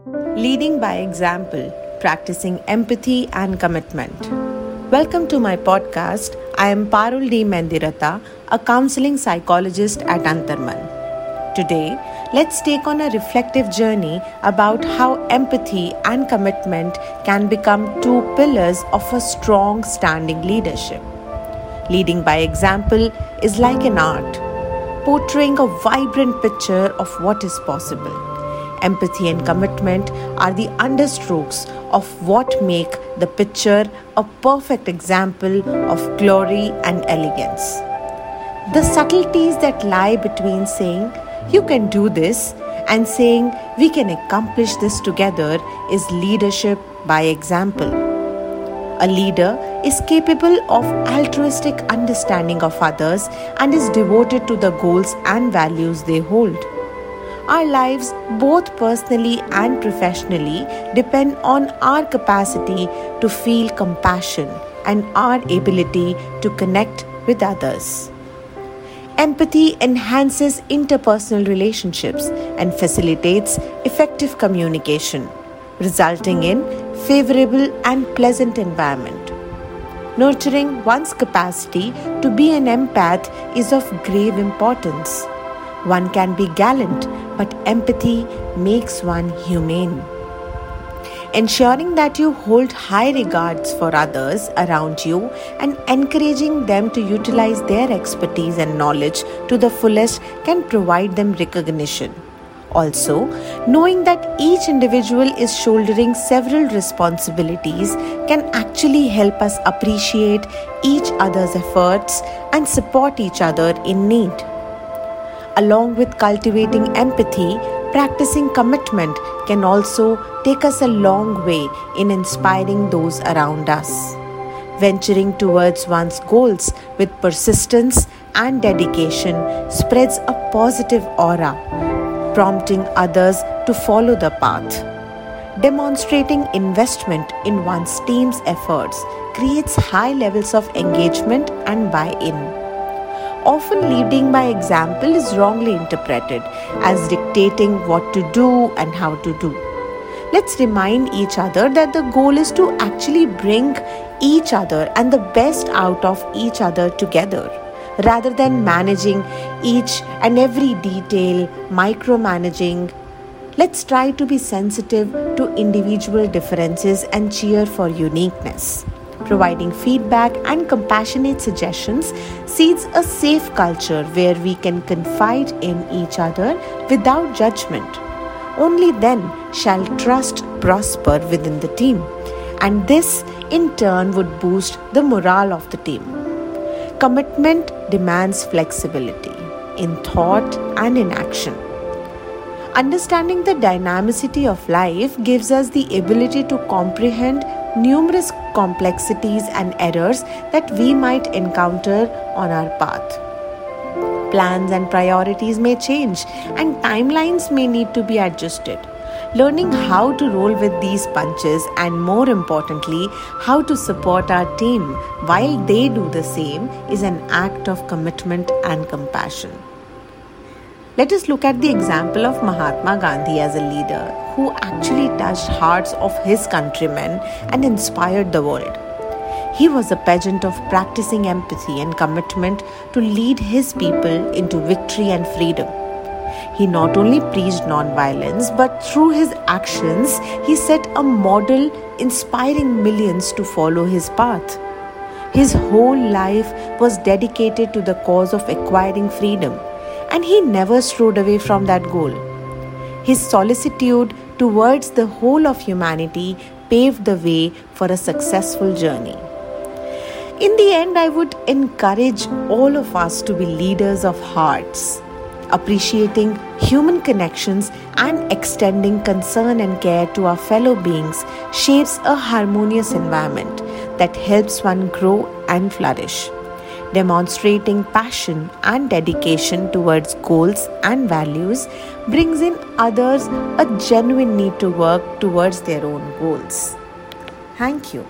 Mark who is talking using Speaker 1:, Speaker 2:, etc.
Speaker 1: Leading by example, practicing empathy and commitment. Welcome to my podcast. I am Parul D. Mendiratta, a counseling psychologist at Antarman. Today, let's take on a reflective journey about how empathy and commitment can become two pillars of a strong standing leadership. Leading by example is like an art, portraying a vibrant picture of what is possible. Empathy and commitment are the understrokes of what make the picture a perfect example of glory and elegance. The subtleties that lie between saying, You can do this, and saying, We can accomplish this together is leadership by example. A leader is capable of altruistic understanding of others and is devoted to the goals and values they hold. Our lives, both personally and professionally, depend on our capacity to feel compassion and our ability to connect with others. Empathy enhances interpersonal relationships and facilitates effective communication, resulting in favorable and pleasant environment. Nurturing one's capacity to be an empath is of grave importance. One can be gallant, but empathy makes one humane. Ensuring that you hold high regards for others around you and encouraging them to utilize their expertise and knowledge to the fullest can provide them recognition. Also, knowing that each individual is shouldering several responsibilities can actually help us appreciate each other's efforts and support each other in need. Along with cultivating empathy, practicing commitment can also take us a long way in inspiring those around us. Venturing towards one's goals with persistence and dedication spreads a positive aura, prompting others to follow the path. Demonstrating investment in one's team's efforts creates high levels of engagement and buy in often leading by example is wrongly interpreted as dictating what to do and how to do. Let's remind each other that the goal is to actually bring each other and the best out of each other together rather than managing each and every detail, micromanaging. Let's try to be sensitive to individual differences and cheer for uniqueness providing feedback and compassionate suggestions seeds a safe culture where we can confide in each other without judgment. Only then shall trust prosper within the team, and this in turn would boost the morale of the team. Commitment demands flexibility in thought and in action. Understanding the dynamicity of life gives us the ability to comprehend numerous complexities and errors that we might encounter on our path. Plans and priorities may change, and timelines may need to be adjusted. Learning how to roll with these punches and, more importantly, how to support our team while they do the same is an act of commitment and compassion. Let us look at the example of Mahatma Gandhi as a leader who actually touched hearts of his countrymen and inspired the world. He was a pageant of practicing empathy and commitment to lead his people into victory and freedom. He not only preached nonviolence, but through his actions, he set a model inspiring millions to follow his path. His whole life was dedicated to the cause of acquiring freedom and he never strode away from that goal. His solicitude towards the whole of humanity paved the way for a successful journey. In the end, I would encourage all of us to be leaders of hearts, appreciating human connections and extending concern and care to our fellow beings shapes a harmonious environment that helps one grow and flourish demonstrating passion and dedication towards goals and values brings in others a genuine need to work towards their own goals. Thank you.